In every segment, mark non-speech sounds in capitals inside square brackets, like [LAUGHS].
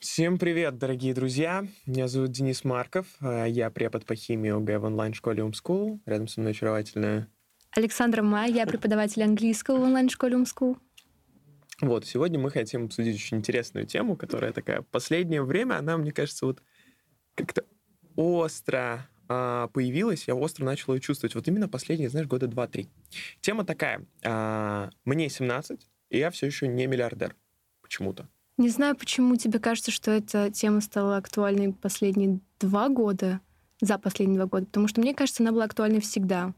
Всем привет, дорогие друзья! Меня зовут Денис Марков. э, Я препод по химии ОГЭ в онлайн-школе Умскул. Рядом со мной очаровательная... Александра Май, я преподаватель английского в онлайн-школе Умскул. Вот, сегодня мы хотим обсудить очень интересную тему, которая такая... Последнее время она, мне кажется, вот как-то остро а, появилась, я остро начал ее чувствовать. Вот именно последние, знаешь, года два-три. Тема такая. а, Мне 17, и я все еще не миллиардер. Почему-то. Не знаю, почему тебе кажется, что эта тема стала актуальной последние два года, за последние два года, потому что мне кажется, она была актуальной всегда.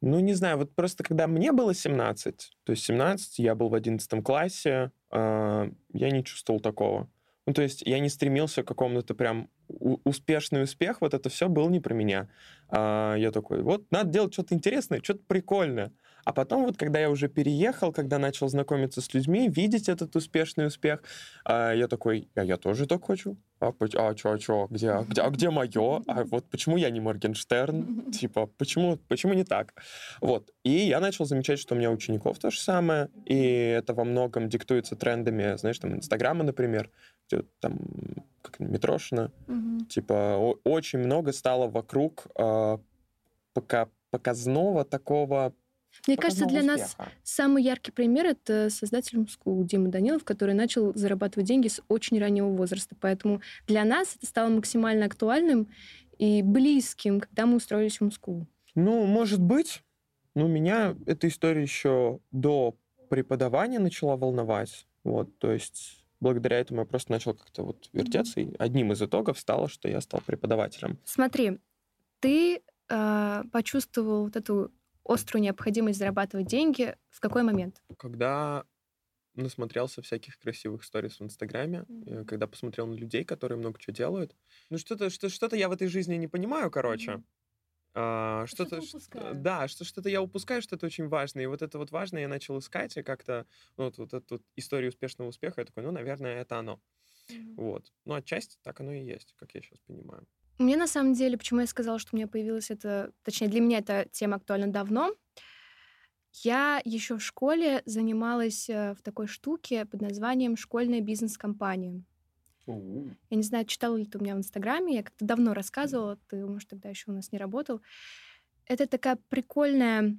Ну, не знаю, вот просто когда мне было 17, то есть 17, я был в 11 классе, э, я не чувствовал такого. Ну, то есть я не стремился к какому-то прям успешный успех, вот это все было не про меня. А, я такой, вот, надо делать что-то интересное, что-то прикольное. А потом вот, когда я уже переехал, когда начал знакомиться с людьми, видеть этот успешный успех, а, я такой, а я тоже так хочу. А, а чё, а чё, где, а где, а где мое? А вот почему я не Моргенштерн? [LAUGHS] Типа, почему, почему не так? Вот. И я начал замечать, что у меня учеников то же самое, и это во многом диктуется трендами, знаешь, там, Инстаграма, например, где там, как Митрошина, типа, о- очень много стало вокруг э, пока показного такого Мне кажется, для показного нас успеха. самый яркий пример — это создатель Умскул Дима Данилов, который начал зарабатывать деньги с очень раннего возраста. Поэтому для нас это стало максимально актуальным и близким, когда мы устроились в Умскул. Ну, может быть. Но меня эта история еще до преподавания начала волновать. Вот, то есть благодаря этому я просто начал как-то вот вертеться, и одним из итогов стало, что я стал преподавателем. Смотри, ты э, почувствовал вот эту острую необходимость зарабатывать деньги в какой момент? Когда насмотрелся всяких красивых сторис в Инстаграме, э, когда посмотрел на людей, которые много чего делают. Ну, что-то что, что-то я в этой жизни не понимаю, короче. Мгм. А, что-то, Что-то ш- упускаю. да, что что-то я упускаю, что-то очень важное. И вот это вот важное я начал искать, и как-то ну, вот, вот эту вот историю успешного успеха, я такой, ну, наверное, это оно. Вот. Ну, отчасти так оно и есть, как я сейчас понимаю. Мне на самом деле, почему я сказала, что у меня появилась это, точнее, для меня эта тема актуальна давно. Я еще в школе занималась э, в такой штуке под названием «Школьная бизнес-компания». Я не знаю, читала ли ты у меня в Инстаграме, я как-то давно рассказывала, ты, может, тогда еще у нас не работал. Это такая прикольная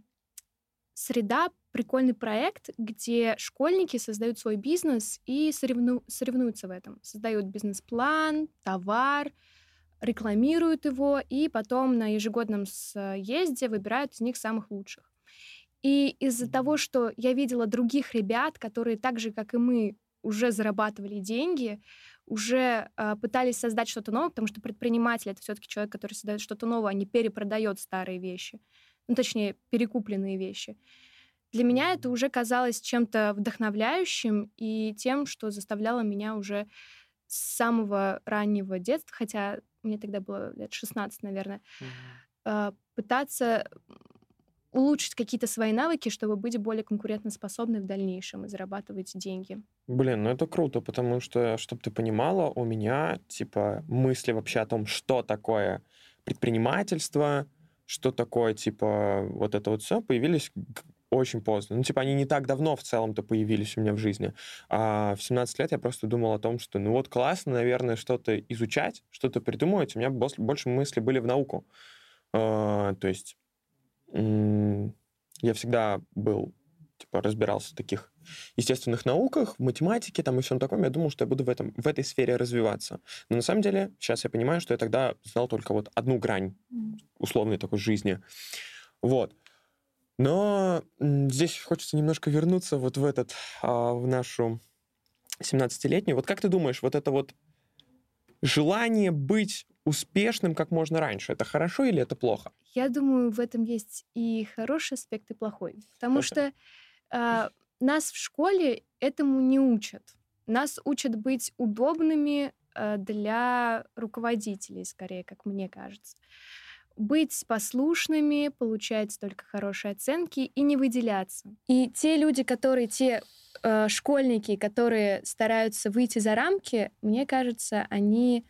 среда, прикольный проект, где школьники создают свой бизнес и соревну- соревнуются в этом. Создают бизнес-план, товар, рекламируют его, и потом на ежегодном съезде выбирают из них самых лучших. И из-за того, что я видела других ребят, которые так же, как и мы, уже зарабатывали деньги, уже э, пытались создать что-то новое, потому что предприниматель это все-таки человек, который создает что-то новое, а не перепродает старые вещи. Ну, точнее, перекупленные вещи. Для меня это уже казалось чем-то вдохновляющим и тем, что заставляло меня уже с самого раннего детства, хотя мне тогда было лет 16, наверное, э, пытаться улучшить какие-то свои навыки, чтобы быть более конкурентоспособной в дальнейшем и зарабатывать деньги. Блин, ну это круто, потому что, чтобы ты понимала, у меня, типа, мысли вообще о том, что такое предпринимательство, что такое, типа, вот это вот все, появились очень поздно. Ну, типа, они не так давно в целом-то появились у меня в жизни. А в 17 лет я просто думал о том, что, ну вот классно, наверное, что-то изучать, что-то придумывать. У меня больше мысли были в науку. А, то есть я всегда был, типа, разбирался в таких естественных науках, в математике там и всем таком, я думал, что я буду в, этом, в этой сфере развиваться. Но на самом деле сейчас я понимаю, что я тогда знал только вот одну грань условной такой жизни. Вот. Но здесь хочется немножко вернуться вот в этот, а, в нашу 17-летнюю. Вот как ты думаешь, вот это вот желание быть успешным как можно раньше, это хорошо или это плохо? Я думаю, в этом есть и хороший аспект, и плохой. Потому что а, нас в школе этому не учат. Нас учат быть удобными а, для руководителей, скорее, как мне кажется. Быть послушными, получать только хорошие оценки и не выделяться. И те люди, которые, те э, школьники, которые стараются выйти за рамки, мне кажется, они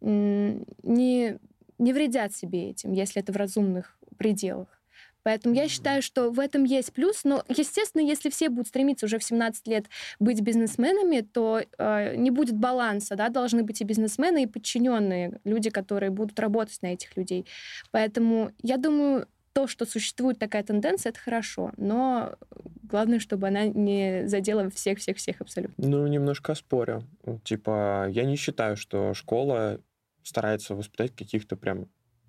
не, не вредят себе этим, если это в разумных пределах. Поэтому я считаю, что в этом есть плюс. Но, естественно, если все будут стремиться уже в 17 лет быть бизнесменами, то э, не будет баланса, да, должны быть и бизнесмены, и подчиненные, люди, которые будут работать на этих людей. Поэтому я думаю, то, что существует такая тенденция, это хорошо, но главное, чтобы она не задела всех-всех-всех абсолютно. Ну, немножко спорю. Типа, я не считаю, что школа старается воспитать каких-то прям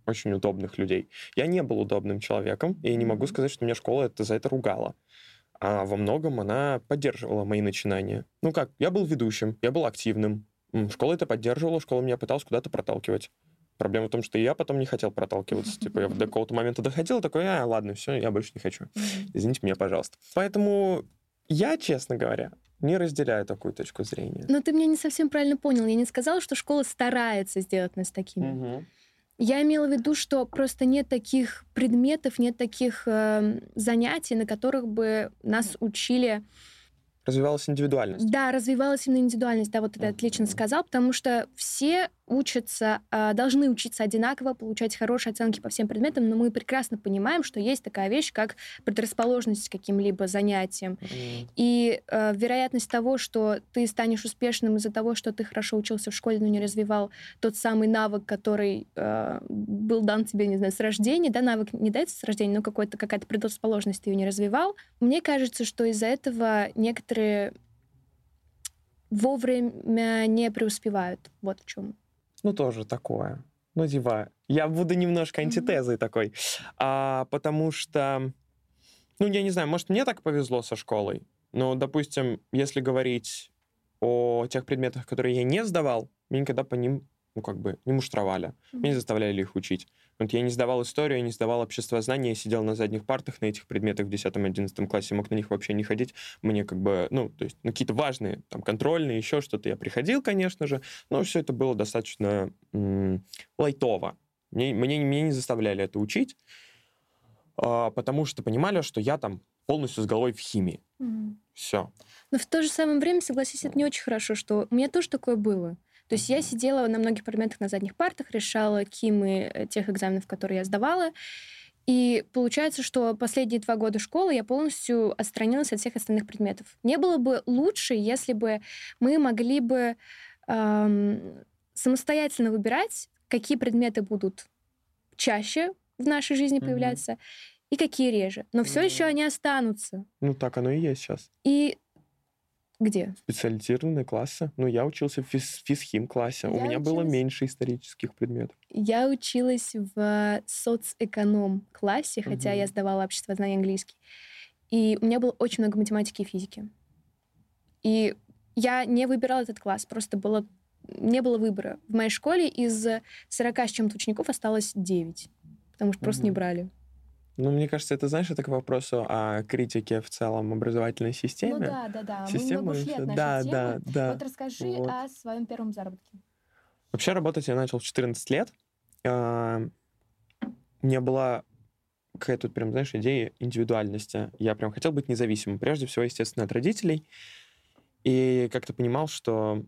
очень удобных людей. Я не был удобным человеком, и не могу сказать, что меня школа это за это ругала. А во многом она поддерживала мои начинания. Ну как, я был ведущим, я был активным. Школа это поддерживала, школа меня пыталась куда-то проталкивать. Проблема в том, что я потом не хотел проталкиваться. Типа я до какого-то момента доходил, такой, а, ладно, все, я больше не хочу. Извините меня, пожалуйста. Поэтому я, честно говоря, не разделяю такую точку зрения. Но ты меня не совсем правильно понял. Я не сказала, что школа старается сделать нас такими. Угу. Я имела в виду, что просто нет таких предметов, нет таких э, занятий, на которых бы нас учили Развивалась индивидуальность. Да, развивалась именно индивидуальность, да, вот это отлично сказал, потому что все учатся, а, должны учиться одинаково, получать хорошие оценки по всем предметам, но мы прекрасно понимаем, что есть такая вещь, как предрасположенность к каким-либо занятиям. Mm. И э, вероятность того, что ты станешь успешным из-за того, что ты хорошо учился в школе, но не развивал тот самый навык, который э, был дан тебе, не знаю, с рождения, да, навык не дается с рождения, но какой-то, какая-то предрасположенность ты ее не развивал. Мне кажется, что из-за этого некоторые вовремя не преуспевают. Вот в чем ну, тоже такое. Ну, типа, я буду немножко антитезой mm-hmm. такой. А, потому что, ну, я не знаю, может, мне так повезло со школой. Но, допустим, если говорить о тех предметах, которые я не сдавал, меня никогда по ним, ну, как бы, не муштровали. Mm-hmm. Меня не заставляли их учить. Вот я не сдавал историю, я не сдавал общество знания, я сидел на задних партах на этих предметах в 10-11 классе, мог на них вообще не ходить. Мне как бы, ну, то есть, ну, какие-то важные, там, контрольные, еще что-то я приходил, конечно же, но все это было достаточно м- лайтово. Мне, мне, меня не заставляли это учить, а, потому что понимали, что я там полностью с головой в химии. Mm-hmm. Все. Но в то же самое время, согласись, это не очень хорошо, что у меня тоже такое было. То есть я сидела на многих предметах на задних партах, решала кимы э, тех экзаменов, которые я сдавала. И получается, что последние два года школы я полностью отстранилась от всех остальных предметов. Не было бы лучше, если бы мы могли бы эм, самостоятельно выбирать, какие предметы будут чаще в нашей жизни mm-hmm. появляться и какие реже. Но все mm-hmm. еще они останутся. Ну так оно и есть сейчас. И где? Специализированные классы. Ну, я учился в физ физхим-классе. У меня училась... было меньше исторических предметов. Я училась в соцэконом-классе, хотя угу. я сдавала общество знаний английский. И у меня было очень много математики и физики. И я не выбирала этот класс, просто было, не было выбора. В моей школе из 40 с чем-то учеников осталось 9, потому что угу. просто не брали. Ну, мне кажется, это, знаешь, это к вопросу о критике в целом образовательной системе. Ну да, да, да. Система, Мы много лет да, темы. да, да. Вот расскажи вот. о своем первом заработке. Вообще работать я начал в 14 лет. А, у меня была какая-то прям, знаешь, идея индивидуальности. Я прям хотел быть независимым. Прежде всего, естественно, от родителей. И как-то понимал, что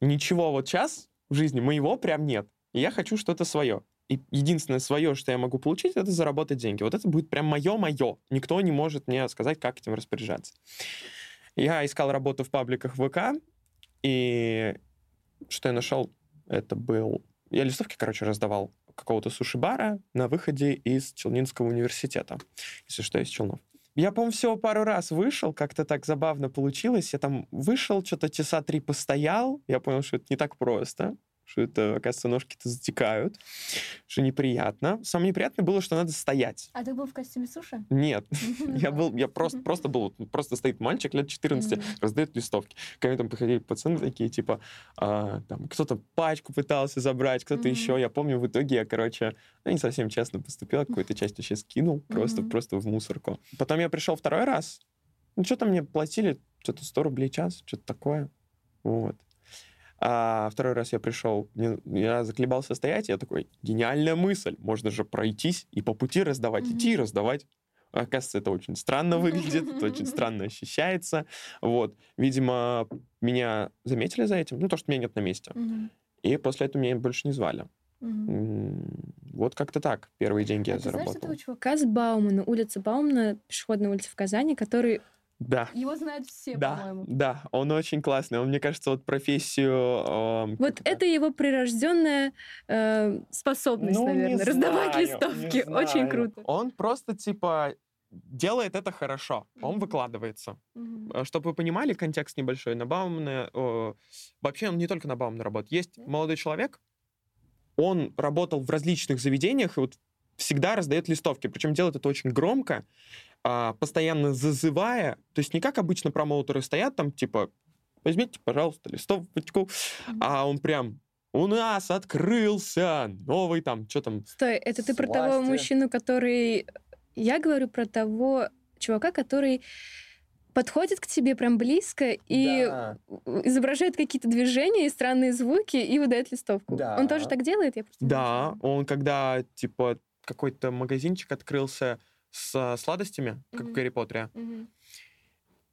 ничего вот сейчас в жизни моего прям нет. И я хочу что-то свое. И единственное свое, что я могу получить, это заработать деньги. Вот это будет прям мое-мое. Никто не может мне сказать, как этим распоряжаться. Я искал работу в пабликах ВК, и что я нашел, это был... Я листовки, короче, раздавал какого-то суши-бара на выходе из Челнинского университета. Если что, из Челнов. Я, по-моему, всего пару раз вышел, как-то так забавно получилось. Я там вышел, что-то часа три постоял. Я понял, что это не так просто что это, оказывается, ножки-то затекают, что неприятно. Самое неприятное было, что надо стоять. А ты был в костюме суши? Нет. [LAUGHS] Я был, я просто, просто был, просто стоит мальчик лет 14, раздает листовки. Ко мне там приходили пацаны такие, типа, а, там, кто-то пачку пытался забрать, кто-то еще. Я помню, в итоге я, короче, ну, не совсем честно поступил, какую-то часть вообще скинул, просто, просто в мусорку. Потом я пришел второй раз. Ну, что-то мне платили, что-то 100 рублей час, что-то такое. Вот. А второй раз я пришел, я заколебался стоять, я такой, гениальная мысль, можно же пройтись и по пути раздавать, mm-hmm. идти и раздавать. Оказывается, это очень странно выглядит, это очень [LAUGHS] странно ощущается. Вот. Видимо, меня заметили за этим, ну, то, что меня нет на месте. И после этого меня больше не звали. Вот как-то так первые деньги а я ты знаешь заработал. этого чувака с Баумана, улица Баумана, пешеходная улица в Казани, который... Да, Его знают все, да, по-моему. да, он очень классный. Он, мне кажется, вот профессию... эм, Вот это его прирожденная э, способность, Ну, не наверное, раздавать знаю, листовки. не Очень круто. Он просто, типа, делает это хорошо. Он выкладывается. Мгм. Чтобы вы понимали, контекст небольшой. На Баумана... э, вообще, он не только на Баумана работает. Есть Да. молодой человек, он работал в различных заведениях и вот всегда раздает листовки. Причем делает это очень громко, а, постоянно зазывая. То есть не как обычно промоутеры стоят там, типа, возьмите, пожалуйста, листовочку. А он прям, у нас открылся новый там, что там, Стой, это ты про того Сласти. мужчину, который... Я говорю про того чувака, который подходит к тебе прям близко и Да. изображает какие-то движения и странные звуки и выдает листовку. Да. Он тоже так делает? Я просто Да, он когда, типа, какой-то магазинчик открылся с сладостями, как в Мгм. Гарри Поттере, Мгм.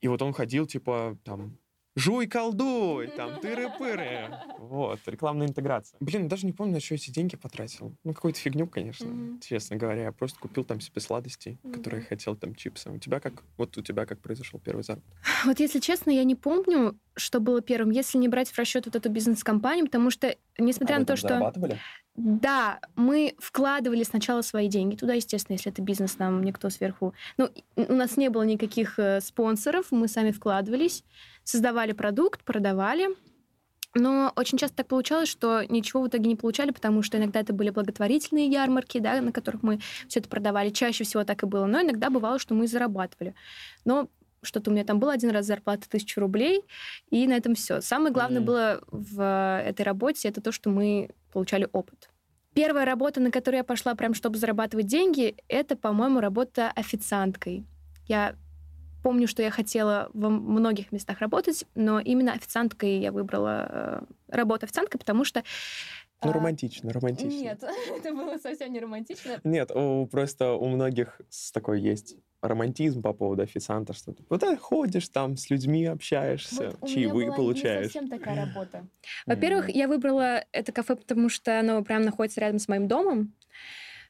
и вот он ходил, типа, там, жуй, колдуй, [LAUGHS] там, тыры-пыры. Вот, рекламная интеграция. Блин, даже не помню, на что эти деньги потратил. Ну, какую-то фигню, конечно, Мгм. честно говоря. Я просто купил там себе сладостей, которые Мгм. хотел, там, чипсы. У тебя как? Вот у тебя как произошел первый заработок? Вот если честно, я не помню, что было первым, если не брать в расчет вот эту бизнес-компанию, потому что, несмотря на то, что... Да, мы вкладывали сначала свои деньги туда, естественно, если это бизнес, нам никто сверху... Ну, у нас не было никаких э, спонсоров, мы сами вкладывались, создавали продукт, продавали. Но очень часто так получалось, что ничего в итоге не получали, потому что иногда это были благотворительные ярмарки, да, на которых мы все это продавали. Чаще всего так и было. Но иногда бывало, что мы зарабатывали. Но что-то у меня там было один раз зарплата тысячу рублей, и на этом все. Самое главное Мгм. было в этой работе это то, что мы получали опыт. Первая работа, на которую я пошла прям, чтобы зарабатывать деньги, это, по-моему, работа официанткой. Я помню, что я хотела во многих местах работать, но именно официанткой я выбрала э, работу официанткой, потому что... Ну, а, романтично, романтично. Нет, [LAUGHS] это было совсем не романтично. Нет, у- просто у многих с такой есть романтизм по поводу официанта, что ты вот так ходишь там, с людьми общаешься, Вот у меня чаевые была получаешь. Не совсем такая работа. [LAUGHS] Во-первых, я выбрала это кафе, потому что оно прям находится рядом с моим домом.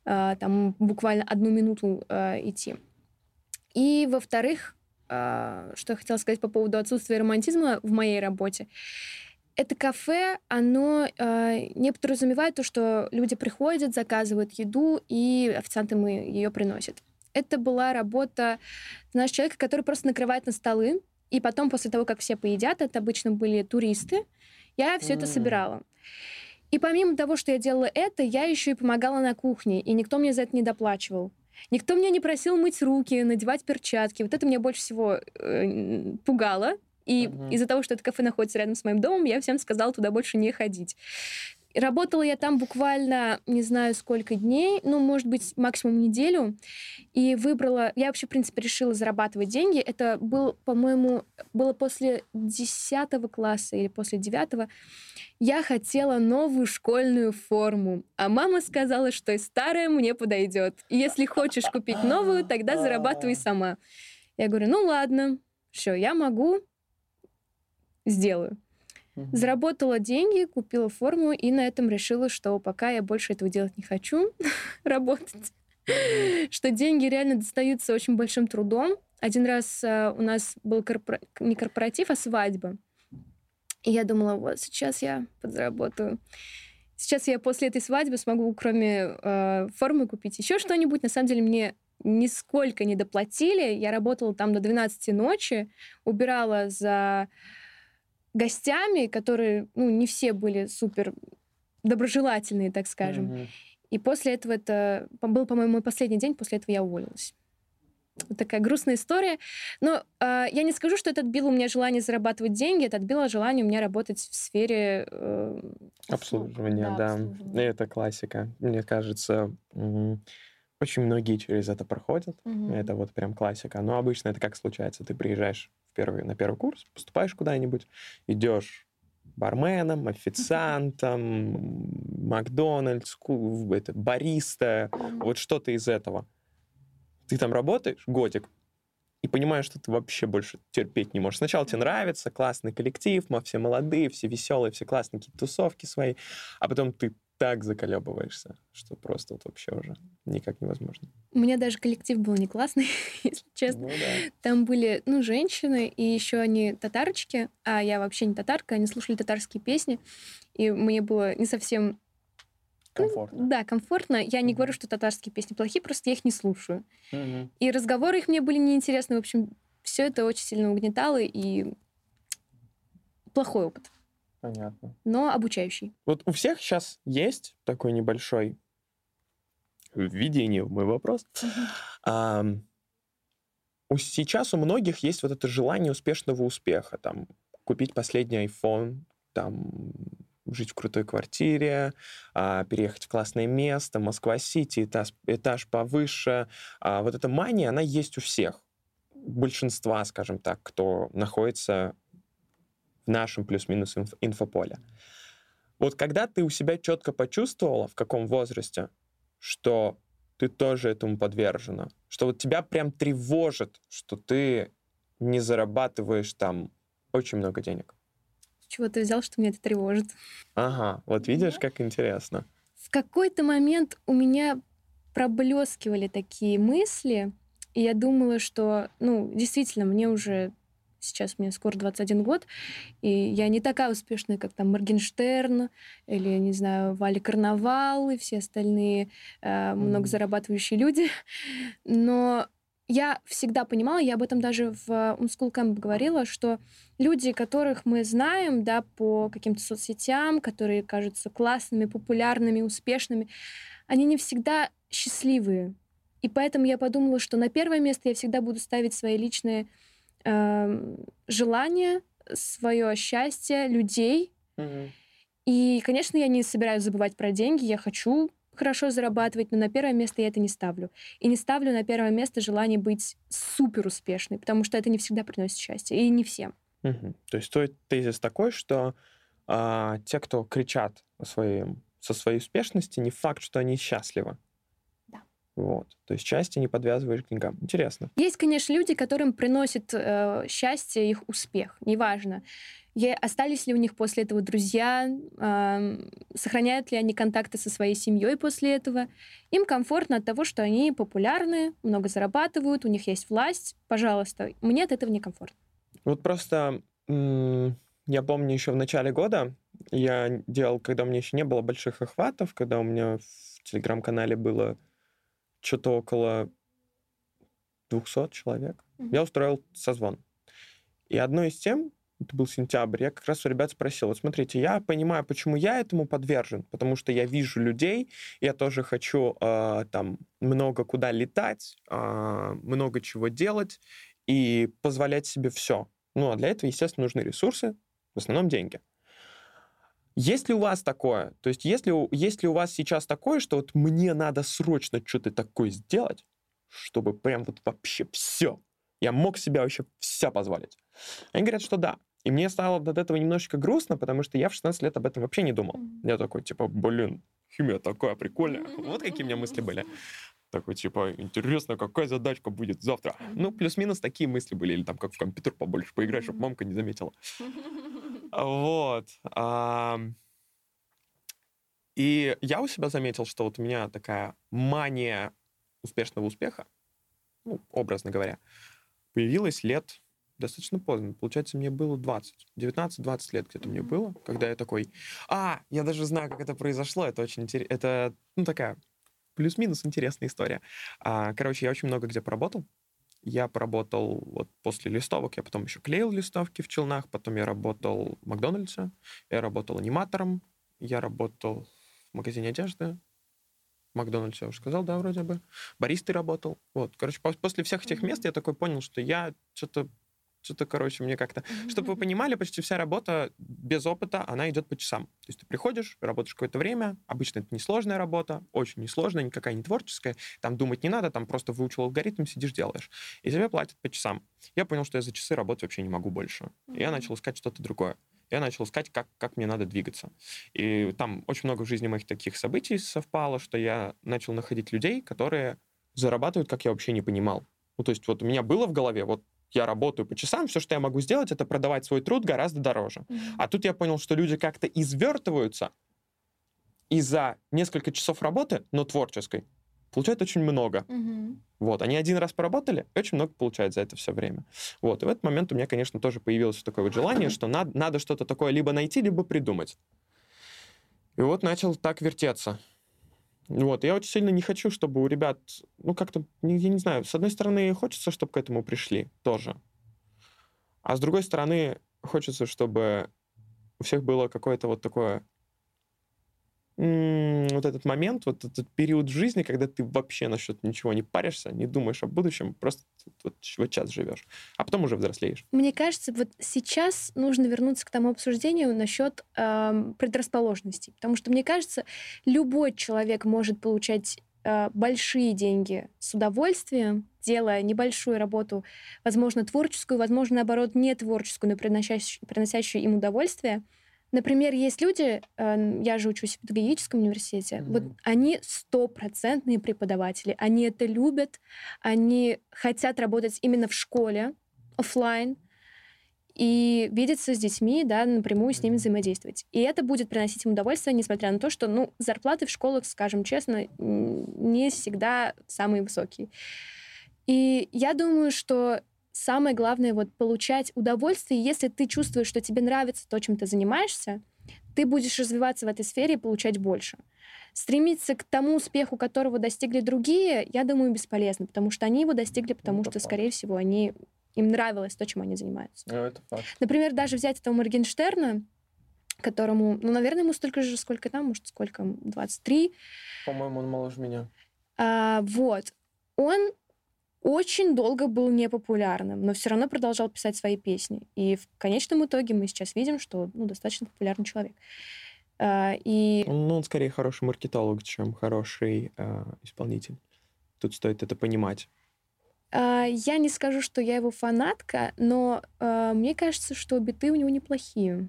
А, Там буквально одну минуту а, идти. И, во-вторых, что я хотела сказать по поводу отсутствия романтизма в моей работе. Это кафе, оно а, не подразумевает то, что люди приходят, заказывают еду, и официанты мы ее приносят. Это была работа, знаешь, человека, который просто накрывает на столы, и потом, после того, как все поедят, это обычно были туристы, я все это М. собирала. И помимо того, что я делала это, я еще и помогала на кухне, и никто мне за это не доплачивал. Никто меня не просил мыть руки, надевать перчатки. Вот это меня больше всего э, пугало. И Мгм. из-за того, что это кафе находится рядом с моим домом, я всем сказала туда больше не ходить. Работала я там буквально не знаю сколько дней, ну, может быть, максимум неделю. И выбрала... Я вообще, в принципе, решила зарабатывать деньги. Это был, по-моему, было после 10 класса или после 9 я хотела новую школьную форму, а мама сказала, что и старая мне подойдет. И если хочешь купить новую, тогда зарабатывай [LAUGHS] сама. Я говорю, ну ладно, все, я могу, сделаю. Мгм. Заработала деньги, купила форму и на этом решила, что пока я больше этого делать не хочу, [LAUGHS] работать, что деньги реально достаются очень большим трудом. Один раз а, у нас был корпора- не корпоратив, а свадьба. И я думала, вот сейчас я подзаработаю. Сейчас я после этой свадьбы смогу, кроме э, формы, купить еще что-нибудь. На самом деле мне нисколько не доплатили. Я работала там до 12 ночи, убирала за гостями, которые, ну, не все были супер доброжелательные, так скажем. Мгм. И после этого это был, по-моему, мой последний день, после этого я уволилась. Вот такая грустная история. Но э, я не скажу, что это отбило у меня желание зарабатывать деньги, это отбило желание у меня работать в сфере э, услуг. Обслуживание, да. обслуживания. Это классика. Мне кажется, очень многие через это проходят. Мгм. Это вот прям классика. Но обычно это как случается? Ты приезжаешь первый, на первый курс, поступаешь куда-нибудь, идешь барменом, официантом, Макдональдс, это, бариста, вот что-то из этого. Ты там работаешь годик, и понимаешь, что ты вообще больше терпеть не можешь. Сначала тебе нравится, классный коллектив, мы все молодые, все веселые, все классные, какие-то тусовки свои, а потом ты так заколебываешься, что просто вот вообще уже никак невозможно. У меня даже коллектив был не классный, [LAUGHS] если честно. Ну да. Там были, ну, женщины, и еще они татарочки, а я вообще не татарка, они слушали татарские песни, и мне было не совсем... ну, Комфортно. да, комфортно. Я не Мгм. говорю, что татарские песни плохие, просто я их не слушаю. Мгм. И разговоры их мне были неинтересны. В общем, все это очень сильно угнетало, и плохой опыт, Понятно. но обучающий. Вот у всех сейчас есть такой небольшой введение в мой вопрос. Ам, у, сейчас у многих есть вот это желание успешного успеха, там, купить последний iPhone, там, жить в крутой квартире, а, переехать в классное место, Москва-Сити, этаж, этаж повыше. А, вот эта мания, она есть у всех. Большинства, скажем так, кто находится в нашем плюс-минус инф- инфополе. Вот когда ты у себя четко почувствовала, в каком возрасте, что ты тоже этому подвержена, что вот тебя прям тревожит, что ты не зарабатываешь там очень много денег. С чего ты взял, что меня это тревожит? Ага, вот видишь, как интересно. В какой-то момент у меня проблескивали такие мысли, и я думала, что, ну, действительно, мне уже сейчас мне скоро 21 год, и я не такая успешная, как там Моргенштерн или, не знаю, Вали Карнавал и все остальные э, много Мгм. зарабатывающие люди. Но я всегда понимала, я об этом даже в Umschool Camp говорила, что люди, которых мы знаем, да, по каким-то соцсетям, которые кажутся классными, популярными, успешными, они не всегда счастливые. И поэтому я подумала, что на первое место я всегда буду ставить свои личные эм, желания, свое счастье, людей. И, конечно, я не собираюсь забывать про деньги, я хочу хорошо зарабатывать, но на первое место я это не ставлю. И не ставлю на первое место желание быть супер успешной, потому что это не всегда приносит счастье, и не всем. Мгм. То есть твой тезис такой, что а, те, кто кричат о своем, со своей успешности, не факт, что они счастливы. Вот. То есть счастье не подвязываешь к деньгам. Интересно. Есть, конечно, люди, которым приносит э, счастье их успех, неважно. Е- остались ли у них после этого друзья, эм, сохраняют ли они контакты со своей семьей после этого. Им комфортно от того, что они популярны, много зарабатывают, у них есть власть. Пожалуйста, мне от этого некомфортно. Вот просто м, я помню еще в начале года я делал, когда у меня еще не было больших охватов, когда у меня в телеграм-канале было что-то около 200 человек, Мгм. я устроил созвон. И одно из тем, это был сентябрь, я как раз у ребят спросил, вот смотрите, я понимаю, почему я этому подвержен, потому что я вижу людей, я тоже хочу э, там много куда летать, э, много чего делать и позволять себе все. Ну, а для этого, естественно, нужны ресурсы, в основном деньги. Есть ли у вас такое? То есть есть ли, у- есть ли у вас сейчас такое, что вот мне надо срочно что-то такое сделать, чтобы прям вот вообще все. Я мог себе вообще все позволить. Они говорят, что да. И мне стало от этого немножечко грустно, потому что я в 16 лет об этом вообще не думал. Я такой, типа, блин, химия такая прикольная. Вот какие у меня мысли были. Такой, типа, интересно, какая задачка будет завтра. Ну, плюс-минус такие мысли были. Или там, как в компьютер побольше поиграть, чтобы мамка не заметила. [LAUGHS] Вот. И я у себя заметил, что вот у меня такая мания успешного успеха, ну, образно говоря, появилась лет достаточно поздно. Получается, мне было 20. 19-20 лет где-то мне было, когда я такой... А, я даже знаю, как это произошло. Это очень интересно. Это, ну, такая плюс-минус интересная история. А, короче, я очень много где поработал. Я поработал вот после листовок, я потом еще клеил листовки в Челнах, потом я работал в Макдональдсе, я работал аниматором, я работал в магазине одежды, в Макдональдсе я уже сказал, да, вроде бы. Баристой работал. Вот, короче, пос- после всех этих мест я такой понял, что я что-то что-то, короче, мне как-то... Чтобы вы понимали, почти вся работа без опыта, она идет по часам. То есть ты приходишь, работаешь какое-то время, обычно это несложная работа, очень несложная, никакая не творческая, там думать не надо, там просто выучил алгоритм, сидишь, делаешь. И тебе платят по часам. Я понял, что я за часы работать вообще не могу больше. И я начал искать что-то другое. Я начал искать, как, как мне надо двигаться. И там очень много в жизни моих таких событий совпало, что я начал находить людей, которые зарабатывают, как я вообще не понимал. Ну, то есть вот у меня было в голове, вот я работаю по часам, все, что я могу сделать, это продавать свой труд гораздо дороже. А тут я понял, что люди как-то извертываются и за несколько часов работы, но творческой, получают очень много. Мгм. Вот, они один раз поработали, очень много получают за это все время. Вот, и в этот момент у меня, конечно, тоже появилось такое вот желание, что надо, надо что-то такое либо найти, либо придумать. И вот начал так вертеться. Вот, я очень сильно не хочу, чтобы у ребят, ну, как-то, я не знаю, с одной стороны, хочется, чтобы к этому пришли тоже. А с другой стороны, хочется, чтобы у всех было какое-то вот такое вот этот момент, вот этот период в жизни, когда ты вообще насчет ничего не паришься, не думаешь о будущем, просто вот, вот час живешь, а потом уже взрослеешь. Мне кажется, вот сейчас нужно вернуться к тому обсуждению насчет эм, предрасположенностей. Потому что, мне кажется, любой человек может получать э, большие деньги с удовольствием, делая небольшую работу, возможно, творческую, возможно, наоборот, не творческую, но приносящую, приносящую им удовольствие. Например, есть люди, э, я же учусь в педагогическом университете, Мгм. вот они стопроцентные преподаватели, они это любят, они хотят работать именно в школе, оффлайн, и видеться с детьми, да, напрямую с ними взаимодействовать. И это будет приносить им удовольствие, несмотря на то, что, ну, зарплаты в школах, скажем честно, не всегда самые высокие. И я думаю, что самое главное вот получать удовольствие, если ты чувствуешь, что тебе нравится то, чем ты занимаешься, ты будешь развиваться в этой сфере и получать больше. Стремиться к тому успеху, которого достигли другие, я думаю, бесполезно, потому что они его достигли, потому это что, факт. скорее всего, они им нравилось то, чем они занимаются. Ну, это факт. Например, даже взять этого Моргенштерна, которому, ну, наверное, ему столько же, сколько там, может, сколько, 23, По-моему, он моложе меня. а, вот. Он очень долго был непопулярным, но все равно продолжал писать свои песни. И в конечном итоге мы сейчас видим, что ну, достаточно популярный человек. А, и Он, ну, он скорее хороший маркетолог, чем хороший э, исполнитель. Тут стоит это понимать. а, я не скажу, что я его фанатка, но а, мне кажется, что биты у него неплохие.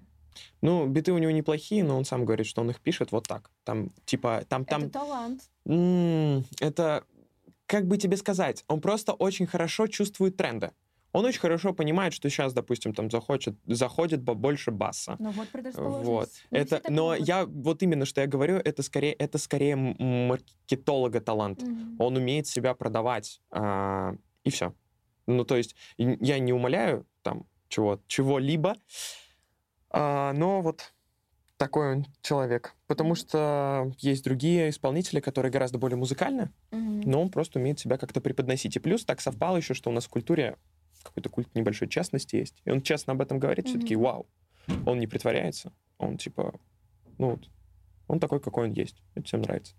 Ну, биты у него неплохие, но он сам говорит, что он их пишет вот так. Там, типа, там, там... талант. М, Это, как бы тебе сказать, он просто очень хорошо чувствует тренды. Он очень хорошо понимает, что сейчас, допустим, там захочет, заходит больше баса. Ну вот Вот. Это, но я вот именно что я говорю, это скорее, это скорее маркетолога талант. Он умеет себя продавать а, и все. Ну то есть я не умоляю там чего чего-либо, а, но вот такой он человек, потому что есть другие исполнители, которые гораздо более музыкальны, но он просто умеет себя как-то преподносить. И плюс так совпало еще, что у нас в культуре какой-то культ небольшой частности есть. И он честно об этом говорит, все таки вау. Он не притворяется, он типа, ну, вот, он такой, какой он есть. Это всем нравится.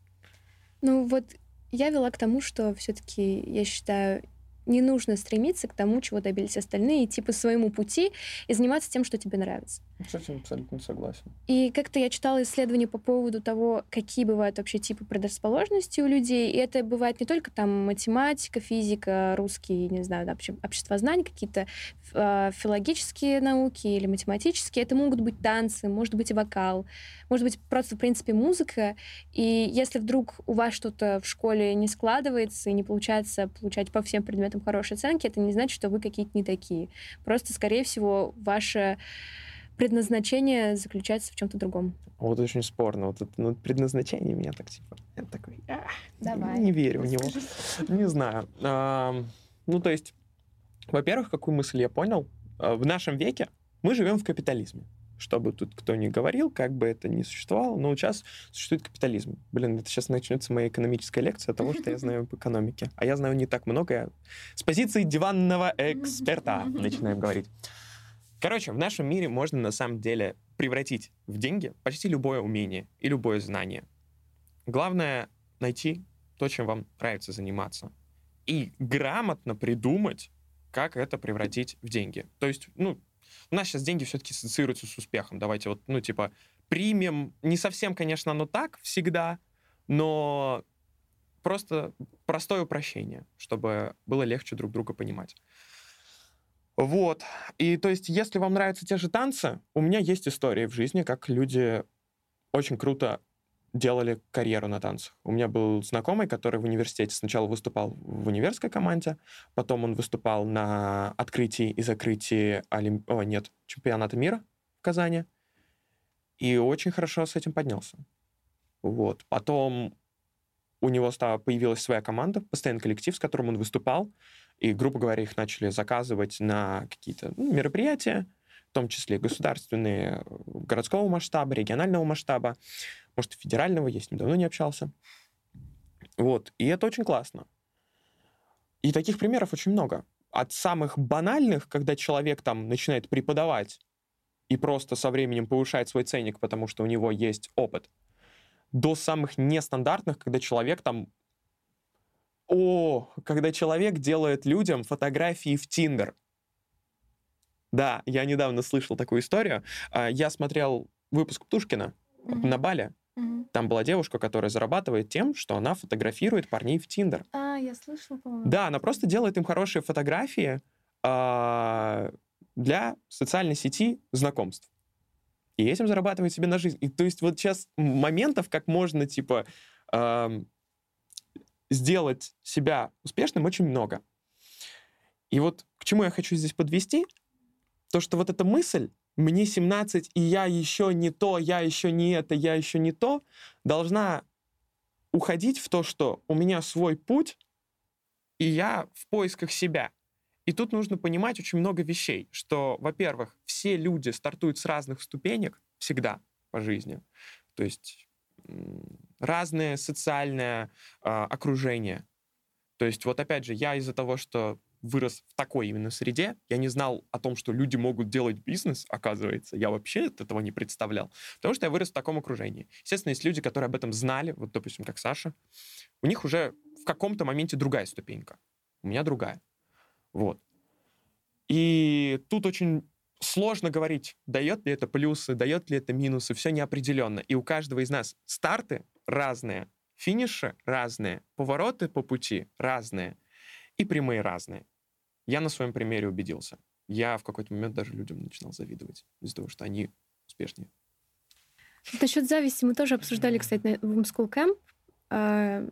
Ну вот я вела к тому, что все-таки я считаю, не нужно стремиться к тому, чего добились остальные, идти по своему пути и заниматься тем, что тебе нравится. С этим абсолютно согласен. И как-то я читала исследования по поводу того, какие бывают вообще типы предрасположенности у людей. И это бывает не только там математика, физика, русский, не знаю, обще- обществознание, какие-то э, филологические науки или математические. Это могут быть танцы, может быть и вокал, может быть просто, в принципе, музыка. И если вдруг у вас что-то в школе не складывается и не получается получать по всем предметам хорошие оценки, это не значит, что вы какие-то не такие. Просто, скорее всего, ваше предназначение заключается в чем-то другом. Вот очень спорно. Вот это ну, предназначение меня так типа... Я такой, «А, Давай. не верю в него. Не знаю. Ам, Ну, то есть, во-первых, какую мысль я понял? А, В нашем веке мы живем в капитализме. Что бы тут кто ни говорил, как бы это ни существовало, но сейчас существует капитализм. Блин, это сейчас начнется моя экономическая лекция того, что я [LAUGHS] знаю в экономике. А я знаю не так много. Я С позиции диванного эксперта [LAUGHS] начинаем говорить. Короче, в нашем мире можно на самом деле превратить в деньги почти любое умение и любое знание. Главное найти то, чем вам нравится заниматься. И грамотно придумать, как это превратить в деньги. То есть, ну, у нас сейчас деньги все-таки ассоциируются с успехом. Давайте вот, ну, типа, примем, не совсем, конечно, оно так всегда, но просто простое упрощение, чтобы было легче друг друга понимать. Вот. И то есть, если вам нравятся те же танцы, у меня есть истории в жизни, как люди очень круто делали карьеру на танцах. У меня был знакомый, который в университете сначала выступал в универской команде, потом он выступал на открытии и закрытии Олимп... О, нет, чемпионата мира в Казани, и очень хорошо с этим поднялся. Вот. Потом у него стала, появилась своя команда, постоянный коллектив, с которым он выступал, и, грубо говоря, их начали заказывать на какие-то ну, мероприятия, в том числе государственные, городского масштаба, регионального масштаба, может, федерального, я с ним давно не общался. Вот, и это очень классно. И таких примеров очень много. От самых банальных, когда человек там начинает преподавать и просто со временем повышает свой ценник, потому что у него есть опыт, до самых нестандартных, когда человек там... О, когда человек делает людям фотографии в Тиндер. Да, я недавно слышал такую историю. А, я смотрел выпуск Птушкина mm-hmm. на Бале. Mm-hmm. Там была девушка, которая зарабатывает тем, что она фотографирует парней в Тиндер. А, я слышала, по-моему. Да, она просто делает им хорошие фотографии а, для социальной сети знакомств и этим зарабатывать себе на жизнь. И то есть вот сейчас моментов, как можно, типа, э, сделать себя успешным, очень много. И вот к чему я хочу здесь подвести, то, что вот эта мысль, мне 17, и я еще не то, я еще не это, я еще не то, должна уходить в то, что у меня свой путь, и я в поисках себя. И тут нужно понимать очень много вещей, что, во-первых, все люди стартуют с разных ступенек всегда по жизни. То есть разное социальное э, окружение. То есть вот опять же, я из-за того, что вырос в такой именно среде, я не знал о том, что люди могут делать бизнес, оказывается. Я вообще этого не представлял. Потому что я вырос в таком окружении. Естественно, есть люди, которые об этом знали, вот, допустим, как Саша. У них уже в каком-то моменте другая ступенька. У меня другая. Вот. И тут очень сложно говорить, дает ли это плюсы, дает ли это минусы, все неопределенно. И у каждого из нас старты разные, финиши разные, повороты по пути разные и прямые разные. Я на своем примере убедился. Я в какой-то момент даже людям начинал завидовать из-за того, что они успешнее. Насчет зависти мы тоже обсуждали, кстати, в Homeschool Camp э,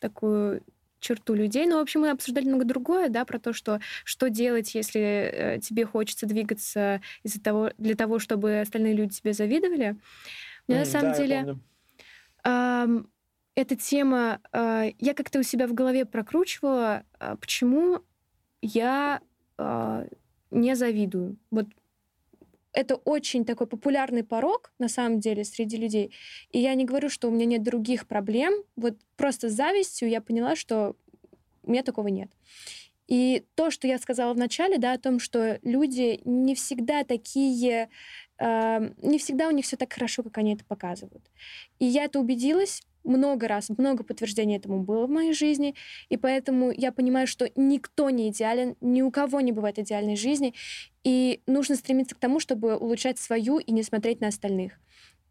такую черту людей. Но, в общем, мы обсуждали много другое, да, про то, что, что делать, если э, тебе хочется двигаться из-за того, для того, чтобы остальные люди тебе завидовали. Мне mm, на самом да, деле э, эта тема, э, я как-то у себя в голове прокручивала, э, почему я э, не завидую. Вот это очень такой популярный порог, на самом деле, среди людей. И я не говорю, что у меня нет других проблем. Вот просто с завистью я поняла, что у меня такого нет. И то, что я сказала в начале, да, о том, что люди не всегда такие, не всегда у них все так хорошо, как они это показывают. И я это убедилась много раз, много подтверждений этому было в моей жизни, и поэтому я понимаю, что никто не идеален, ни у кого не бывает идеальной жизни, и нужно стремиться к тому, чтобы улучшать свою и не смотреть на остальных.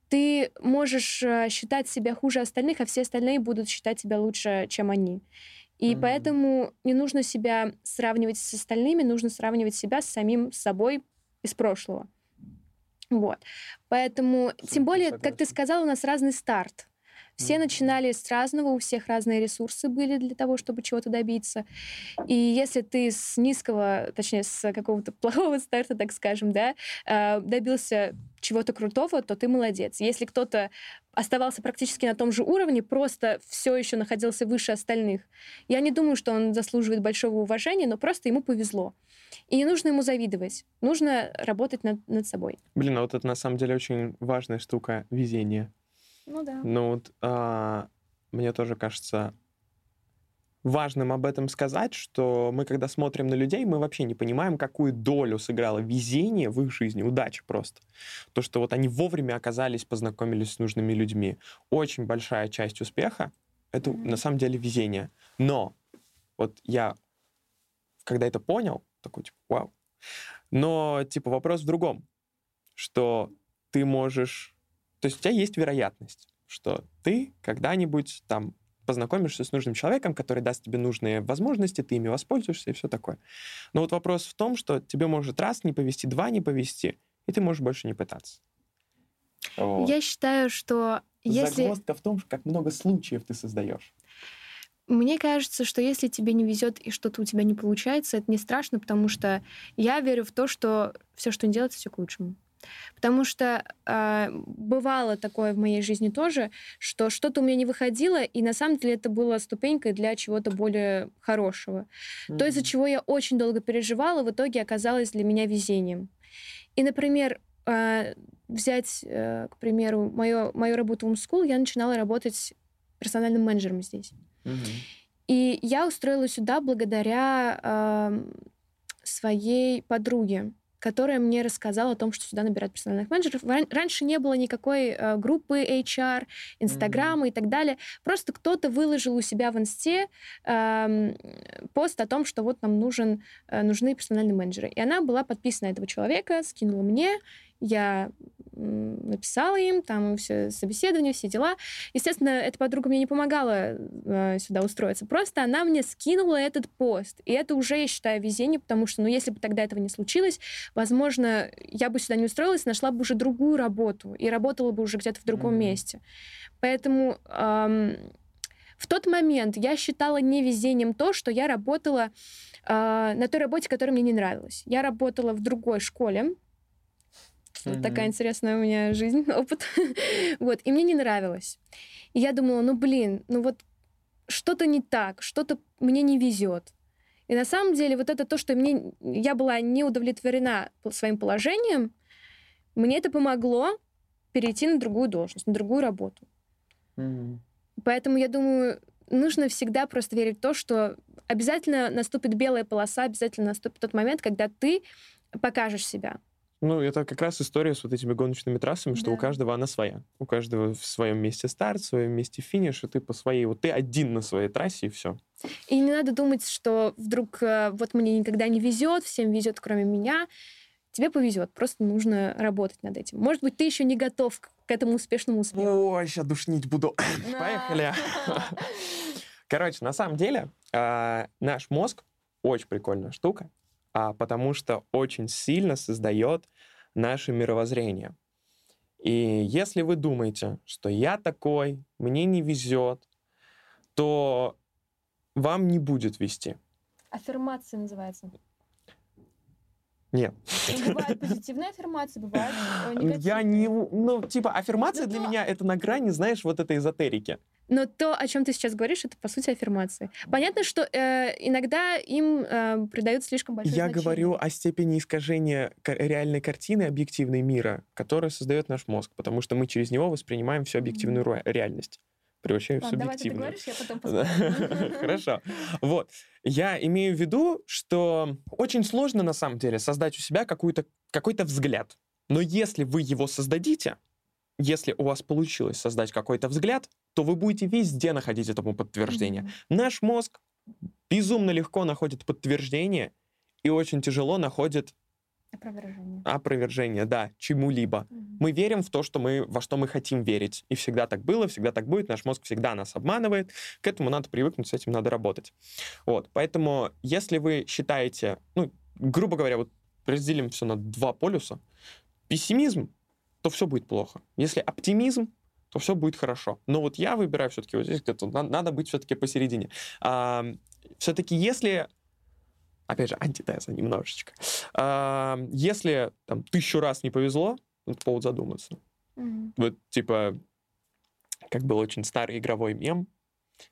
Ты можешь э, считать себя хуже остальных, а все остальные будут считать себя лучше, чем они. И mm-hmm. поэтому не нужно себя сравнивать с остальными, нужно сравнивать себя с самим собой из прошлого. Вот. Поэтому, Супер, тем более, согласен. как ты сказал, у нас разный старт. Все начинали с разного, у всех разные ресурсы были для того, чтобы чего-то добиться. И если ты с низкого, точнее, с какого-то [LAUGHS] плохого старта, так скажем, да, а, добился чего-то крутого, то ты молодец. Если кто-то оставался практически на том же уровне, просто все еще находился выше остальных, я не думаю, что он заслуживает большого уважения, но просто ему повезло. И не нужно ему завидовать. Нужно работать над, над собой. Блин, а вот это на самом деле очень важная штука — везение. Ну да. Ну вот а, мне тоже кажется важным об этом сказать, что мы, когда смотрим на людей, мы вообще не понимаем, какую долю сыграло везение в их жизни, удача просто. То, что вот они вовремя оказались, познакомились с нужными людьми. Очень большая часть успеха — это mm-hmm. на самом деле везение. Но вот я, когда это понял, такой, типа, вау. Но, типа, вопрос в другом, что ты можешь то есть у тебя есть вероятность, что ты когда-нибудь там познакомишься с нужным человеком, который даст тебе нужные возможности, ты ими воспользуешься и все такое. Но вот вопрос в том, что тебе может раз не повести, два не повести, и ты можешь больше не пытаться. Вот. Я считаю, что если... Загвоздка в том, как много случаев ты создаешь. Мне кажется, что если тебе не везет и что-то у тебя не получается, это не страшно, потому что я верю в то, что все, что не делается, все к лучшему. Потому что э, бывало такое в моей жизни тоже, что что-то у меня не выходило, и на самом деле это было ступенькой для чего-то более хорошего. Mm-hmm. То, из-за чего я очень долго переживала, в итоге оказалось для меня везением. И, например, э, взять, э, к примеру, мою, мою работу в School, я начинала работать персональным менеджером здесь. И я устроилась сюда благодаря э, своей подруге которая мне рассказала о том, что сюда набирают персональных менеджеров. Раньше не было никакой э, группы HR, Инстаграма mm-hmm. и так далее. Просто кто-то выложил у себя в Инсте э, пост о том, что вот нам нужен, э, нужны персональные менеджеры. И она была подписана на этого человека, скинула мне, я написала им, там все собеседование, все дела. Естественно, эта подруга мне не помогала э, сюда устроиться. Просто она мне скинула этот пост. И это уже, я считаю, везение, потому что, ну, если бы тогда этого не случилось, возможно, я бы сюда не устроилась, нашла бы уже другую работу и работала бы уже где-то в другом mm-hmm. месте. Поэтому эм, в тот момент я считала невезением то, что я работала э, на той работе, которая мне не нравилась. Я работала в другой школе, вот mm-hmm. такая интересная у меня жизнь, [LAUGHS] опыт. вот, и мне не нравилось. И я думала, ну блин, ну вот что-то не так, что-то мне не везет. И на самом деле вот это то, что мне я была не удовлетворена своим положением, мне это помогло перейти на другую должность, на другую работу. Mm-hmm. Поэтому я думаю, нужно всегда просто верить в то, что обязательно наступит белая полоса, обязательно наступит тот момент, когда ты покажешь себя. Ну, это как раз история с вот этими гоночными трассами, что да. у каждого она своя. У каждого в своем месте старт, в своем месте финиш, и ты по своей... Вот ты один на своей трассе, и все. И не надо думать, что вдруг э, вот мне никогда не везет, всем везет, кроме меня. Тебе повезет, просто нужно работать над этим. Может быть, ты еще не готов к этому успешному успеху. Ой, сейчас душнить буду. [LAUGHS] Поехали. [LAUGHS] Короче, на самом деле, а, наш мозг очень прикольная штука а потому что очень сильно создает наше мировоззрение. И если вы думаете, что я такой, мне не везет, то вам не будет вести. Аффирмация называется. Нет. Бывает позитивная аффирмация, бывает негативная. Я не... Ну, типа, аффирмация ну, для меня это на грани, знаешь, вот этой эзотерики. Но то, о чем ты сейчас говоришь, это, по сути, аффирмации. Понятно, что э, иногда им э, придают слишком большое Я значение. говорю о степени искажения реальной картины объективной мира, которая создает наш мозг, потому что мы через него воспринимаем всю объективную mm-hmm. реальность превращаю в субъективную. Давай ты договоришь, я потом [LAUGHS] [LAUGHS] [LAUGHS] Хорошо. Вот. Я имею в виду, что очень сложно на самом деле создать у себя какой-то взгляд. Но если вы его создадите, если у вас получилось создать какой-то взгляд, то вы будете везде находить этому подтверждение. Mm-hmm. Наш мозг безумно легко находит подтверждение и очень тяжело находит Опровержение. Опровержение, да, чему-либо. Mm-hmm. Мы верим в то, что мы, во что мы хотим верить. И всегда так было, всегда так будет. Наш мозг всегда нас обманывает. К этому надо привыкнуть, с этим надо работать. Вот. Поэтому, если вы считаете, ну, грубо говоря, вот разделим все на два полюса. Пессимизм, то все будет плохо. Если оптимизм, то все будет хорошо. Но вот я выбираю все-таки вот здесь где-то, надо быть все-таки посередине. А, все-таки если опять же, антитеза немножечко. А, если там тысячу раз не повезло, это повод задуматься. Mm-hmm. Вот, типа, как был очень старый игровой мем,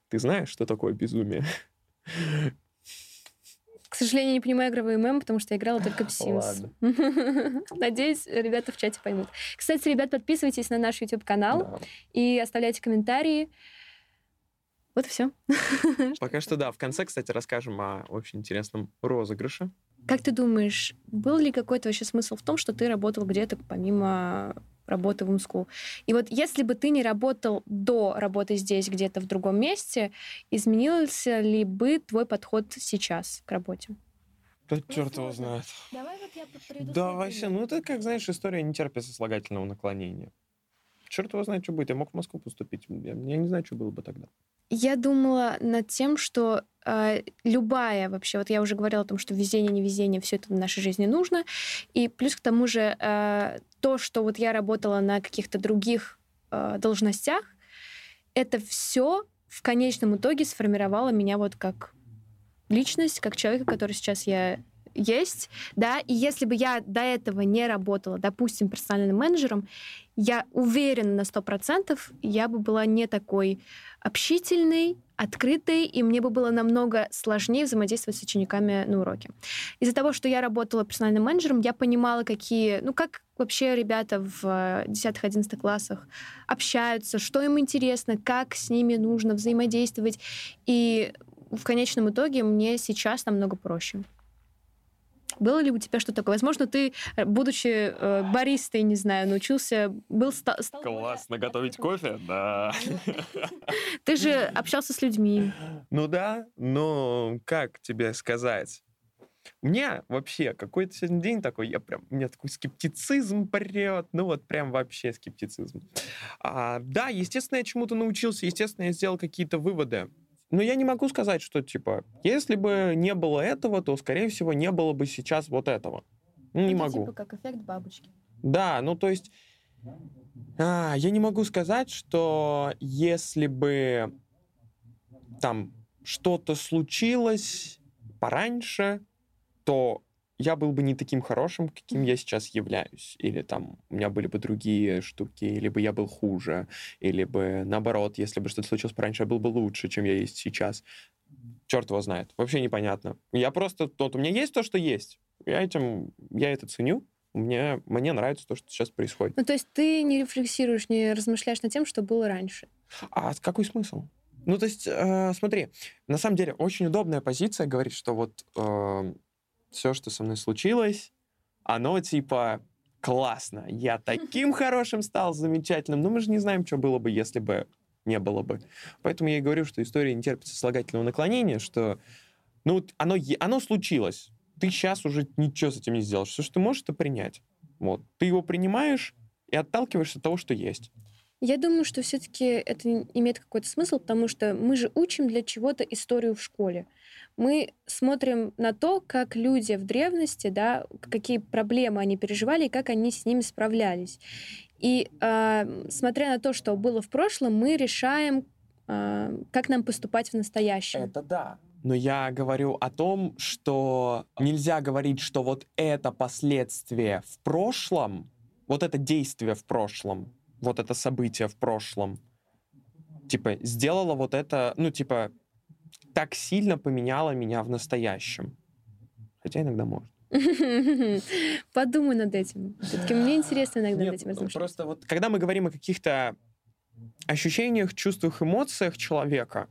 ты знаешь, что такое безумие? К сожалению, не понимаю игровой мем, потому что я играла только в Sims. [LAUGHS] Надеюсь, ребята в чате поймут. Кстати, ребят, подписывайтесь на наш YouTube-канал да. и оставляйте комментарии. Вот и все. [LAUGHS] Пока что да. В конце, кстати, расскажем о очень интересном розыгрыше. Как ты думаешь, был ли какой-то вообще смысл в том, что ты работал где-то помимо работы в Умску? И вот если бы ты не работал до работы здесь, где-то в другом месте, изменился ли бы твой подход сейчас к работе? Да ну, черт его знает. Давай вот я приведу Да, вообще, ну это как, знаешь, история не терпит сослагательного наклонения. Черт его знает, что будет. Я мог в Москву поступить. Я, я не знаю, что было бы тогда. Я думала над тем, что э, любая вообще, вот я уже говорила о том, что везение, не везение, все это в нашей жизни нужно. И плюс к тому же э, то, что вот я работала на каких-то других э, должностях, это все в конечном итоге сформировало меня вот как личность, как человека, который сейчас я есть, да, и если бы я до этого не работала, допустим, персональным менеджером, я уверена на 100%, я бы была не такой общительной, открытой, и мне бы было намного сложнее взаимодействовать с учениками на уроке. Из-за того, что я работала персональным менеджером, я понимала, какие, ну, как вообще ребята в 10-11 классах общаются, что им интересно, как с ними нужно взаимодействовать. И в конечном итоге мне сейчас намного проще. Было ли у тебя что-то такое? Возможно, ты, э, будучи э, баристой, не знаю, научился, был... Ста- стал... Классно готовить кофе? Да. [LAUGHS] Ты же общался с людьми. Ну да, но как тебе сказать? У меня вообще какой-то сегодня день такой, я прям, у меня такой скептицизм прет, ну вот прям вообще скептицизм. А, да, естественно, я чему-то научился, естественно, я сделал какие-то выводы. Но я не могу сказать, что, типа, если бы не было этого, то, скорее всего, не было бы сейчас вот этого. Ну, не Это могу. типа как эффект бабочки. Да, ну то есть а, я не могу сказать, что если бы там что-то случилось пораньше, то я был бы не таким хорошим, каким я сейчас являюсь. Или там у меня были бы другие штуки, или бы я был хуже, или бы наоборот, если бы что-то случилось пораньше, я был бы лучше, чем я есть сейчас. Черт его знает. Вообще непонятно. Я просто... Вот у меня есть то, что есть. Я этим... Я это ценю. Мне, мне нравится то, что сейчас происходит. Ну, то есть ты не рефлексируешь, не размышляешь над тем, что было раньше. А какой смысл? Ну, то есть, э, смотри, на самом деле, очень удобная позиция говорит, что вот э, все, что со мной случилось, оно типа классно. Я таким хорошим стал, замечательным. Но мы же не знаем, что было бы, если бы не было бы. Поэтому я и говорю, что история не терпит сослагательного наклонения, что ну, оно, оно случилось. Ты сейчас уже ничего с этим не сделаешь. Все, что ты можешь, это принять. Вот. Ты его принимаешь и отталкиваешься от того, что есть. Я думаю, что все-таки это имеет какой-то смысл, потому что мы же учим для чего-то историю в школе. Мы смотрим на то, как люди в древности, да, какие проблемы они переживали и как они с ними справлялись. И э, смотря на то, что было в прошлом, мы решаем, э, как нам поступать в настоящем. Это да. Но я говорю о том, что нельзя говорить, что вот это последствие в прошлом, вот это действие в прошлом, вот это событие в прошлом, типа, сделало вот это, ну, типа, так сильно поменяло меня в настоящем. Хотя иногда может. [LAUGHS] Подумай над этим. Все-таки мне интересно иногда Нет, над этим размышлять. Просто вот, когда мы говорим о каких-то ощущениях, чувствах, эмоциях человека,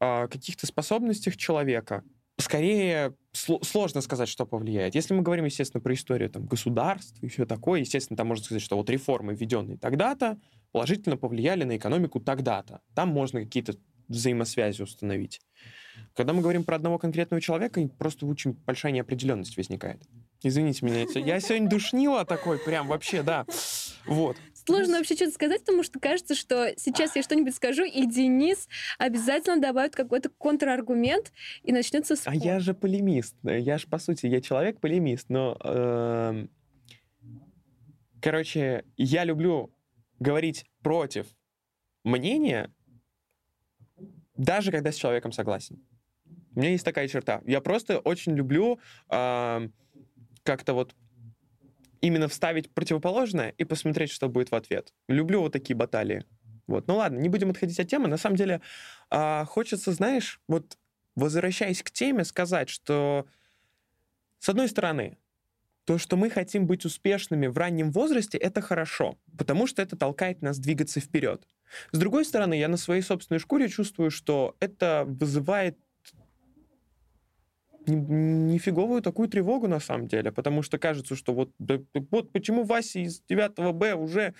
о каких-то способностях человека, скорее сл- сложно сказать, что повлияет. Если мы говорим, естественно, про историю там, государств и все такое, естественно, там можно сказать, что вот реформы, введенные тогда-то, положительно повлияли на экономику тогда-то. Там можно какие-то взаимосвязи установить. Когда мы говорим про одного конкретного человека, просто очень большая неопределенность возникает. Извините меня, я сегодня душнила такой, прям вообще, да. Вот. Сложно вообще что-то сказать, потому что кажется, что сейчас я что-нибудь скажу, и Денис обязательно добавит какой-то контраргумент, и начнется спор. А я же полемист. Я же, по сути, я человек-полемист, но... Э, короче, я люблю говорить против мнения, даже когда с человеком согласен. У меня есть такая черта. Я просто очень люблю э, как-то вот именно вставить противоположное и посмотреть, что будет в ответ. Люблю вот такие баталии. Вот. Ну ладно, не будем отходить от темы. На самом деле, э, хочется, знаешь, вот возвращаясь к теме, сказать, что с одной стороны, то, что мы хотим быть успешными в раннем возрасте, это хорошо, потому что это толкает нас двигаться вперед. С другой стороны, я на своей собственной шкуре чувствую, что это вызывает нифиговую такую тревогу на самом деле, потому что кажется, что вот, да, вот почему Вася из 9 Б уже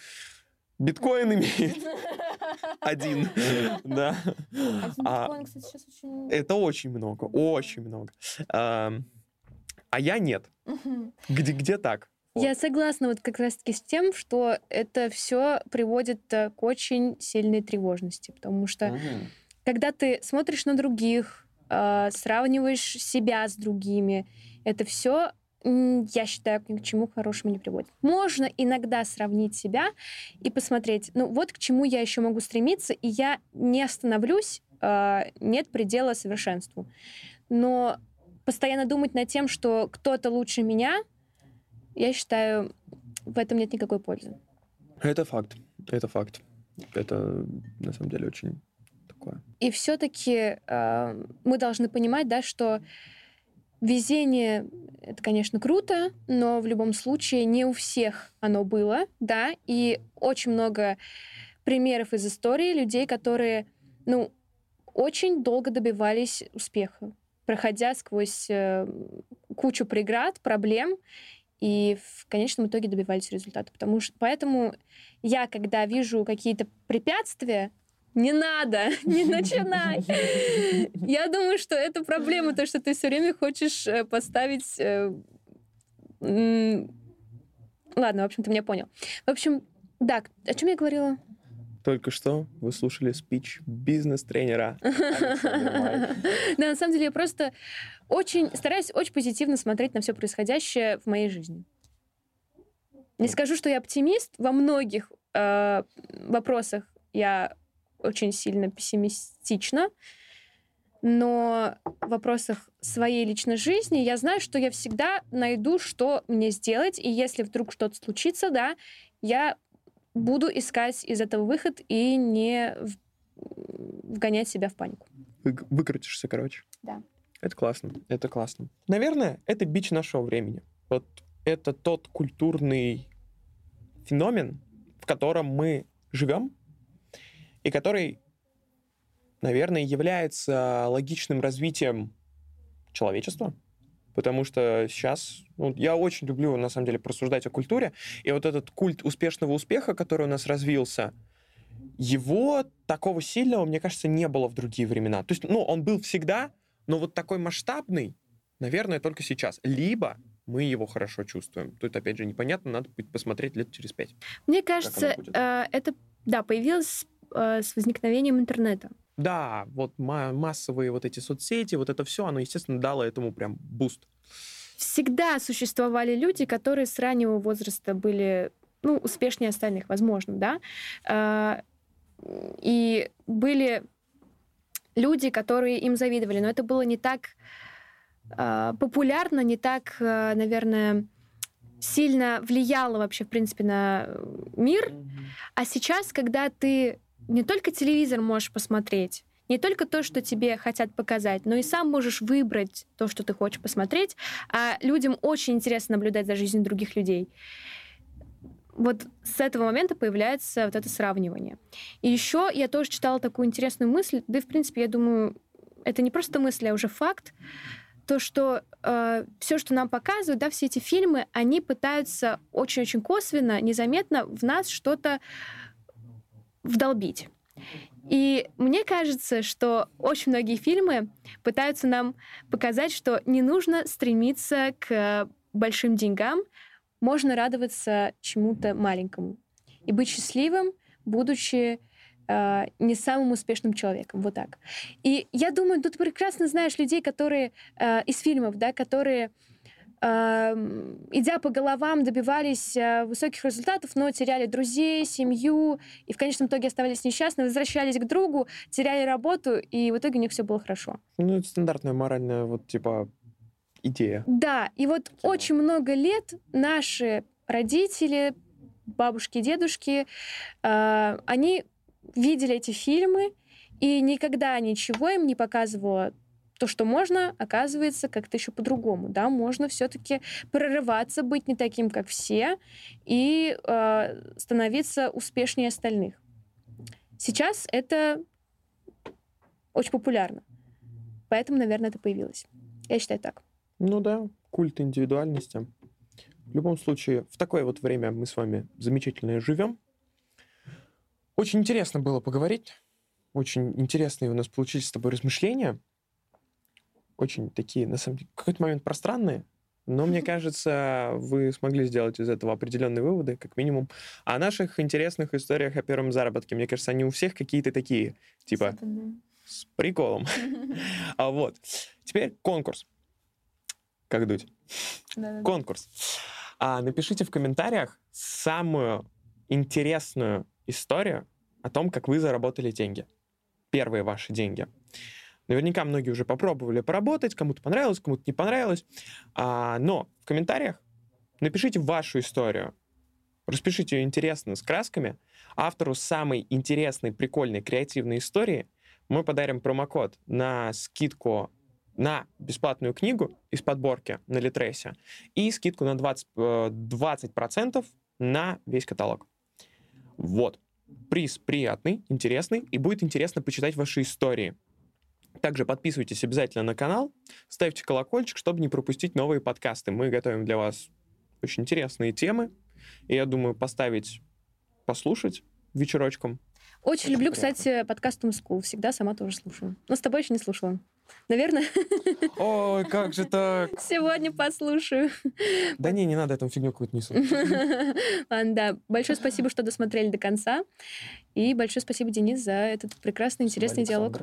биткоин имеет один, [LAUGHS] да. А, это очень много, очень много. А я нет. Где, где так? Я согласна вот как раз-таки с тем, что это все приводит э, к очень сильной тревожности, потому что когда ты смотришь на других, э, сравниваешь себя с другими, это все я считаю, ни к чему хорошему не приводит. Можно иногда сравнить себя и посмотреть, ну вот к чему я еще могу стремиться, и я не остановлюсь, э, нет предела совершенству. Но постоянно думать над тем, что кто-то лучше меня, я считаю, в этом нет никакой пользы. Это факт. Это факт. Это на самом деле очень такое. И все-таки э, мы должны понимать, да, что везение это, конечно, круто, но в любом случае не у всех оно было, да, и очень много примеров из истории людей, которые, ну, очень долго добивались успеха, проходя сквозь э, кучу преград, проблем, и в конечном итоге добивались результата. Потому что, поэтому я, когда вижу какие-то препятствия, не надо, [LAUGHS] не [LAUGHS] начинай. Я думаю, что это проблема, то, что ты все время хочешь э, поставить... Э, ладно, в общем, ты меня понял. В общем, да, о чем я говорила? Только что вы слушали спич бизнес-тренера. [LAUGHS] Да, на самом деле я просто очень стараюсь очень позитивно смотреть на все происходящее в моей жизни. Не скажу, что я оптимист. Во многих э, вопросах я очень сильно пессимистична. Но в вопросах своей личной жизни я знаю, что я всегда найду, что мне сделать. И если вдруг что-то случится, да, я буду искать из этого выход и не вгонять себя в панику. Выкрутишься, короче. Да. Это классно, это классно. Наверное, это бич нашего времени. Вот это тот культурный феномен, в котором мы живем, и который, наверное, является логичным развитием человечества, потому что сейчас ну, я очень люблю, на самом деле, просуждать о культуре, и вот этот культ успешного успеха, который у нас развился, его такого сильного, мне кажется, не было в другие времена. То есть, ну, он был всегда, но вот такой масштабный, наверное, только сейчас. Либо мы его хорошо чувствуем. Тут, опять же, непонятно, надо будет посмотреть лет через пять. Мне кажется, э, это, да, появилось с возникновением интернета. Да, вот массовые вот эти соцсети, вот это все, оно, естественно, дало этому прям буст. Всегда существовали люди, которые с раннего возраста были ну, успешнее остальных, возможно, да. А, и были люди, которые им завидовали, но это было не так а, популярно, не так, а, наверное, сильно влияло вообще, в принципе, на мир. А сейчас, когда ты не только телевизор можешь посмотреть, не только то, что тебе хотят показать, но и сам можешь выбрать то, что ты хочешь посмотреть, а людям очень интересно наблюдать за жизнью других людей. Вот с этого момента появляется вот это сравнивание. И еще я тоже читала такую интересную мысль, да и, в принципе, я думаю, это не просто мысль, а уже факт, то, что э, все, что нам показывают, да, все эти фильмы, они пытаются очень-очень косвенно, незаметно в нас что-то вдолбить. И мне кажется, что очень многие фильмы пытаются нам показать, что не нужно стремиться к большим деньгам, можно радоваться чему-то маленькому и быть счастливым, будучи э, не самым успешным человеком, вот так. И я думаю, тут прекрасно знаешь людей, которые э, из фильмов, да, которые идя по головам, добивались э, высоких результатов, но теряли друзей, семью, и в конечном итоге оставались несчастны, возвращались к другу, теряли работу, и в итоге у них все было хорошо. Ну, это стандартная моральная, вот, типа, идея. Да, и вот Тема. очень много лет наши родители, бабушки, дедушки, э, они видели эти фильмы, и никогда ничего им не показывало то, что можно, оказывается как-то еще по-другому, да, можно все-таки прорываться, быть не таким, как все, и э, становиться успешнее остальных. Сейчас это очень популярно, поэтому, наверное, это появилось. Я считаю так. Ну да, культ индивидуальности. В любом случае, в такое вот время мы с вами замечательно живем. Очень интересно было поговорить. Очень интересные у нас получились с тобой размышления очень такие, на самом деле, в какой-то момент пространные, но мне кажется, вы смогли сделать из этого определенные выводы, как минимум. О наших интересных историях о первом заработке, мне кажется, они у всех какие-то такие, типа, с приколом. [LAUGHS] А вот. Теперь конкурс. Как дуть? Конкурс. А, напишите в комментариях самую интересную историю о том, как вы заработали деньги. Первые ваши деньги. Наверняка многие уже попробовали поработать, кому-то понравилось, кому-то не понравилось. А, но в комментариях напишите вашу историю. Распишите ее интересно, с красками. Автору самой интересной, прикольной, креативной истории мы подарим промокод на скидку на бесплатную книгу из подборки на Литресе и скидку на 20%, 20% э, на весь каталог. Вот. Приз приятный, интересный, и будет интересно почитать ваши истории. Также подписывайтесь обязательно на канал, ставьте колокольчик, чтобы не пропустить новые подкасты. Мы готовим для вас очень интересные темы, и я думаю, поставить, послушать вечерочком. Очень, люблю, приятно. кстати, подкаст Tom School. Всегда сама тоже слушаю. Но с тобой еще не слушала. Наверное. Ой, как же так? [LAUGHS] Сегодня послушаю. Да не, не надо эту фигню какую-то несу. [LAUGHS] Ладно, да. Большое спасибо, что досмотрели до конца. И большое спасибо, Денис, за этот прекрасный, интересный диалог.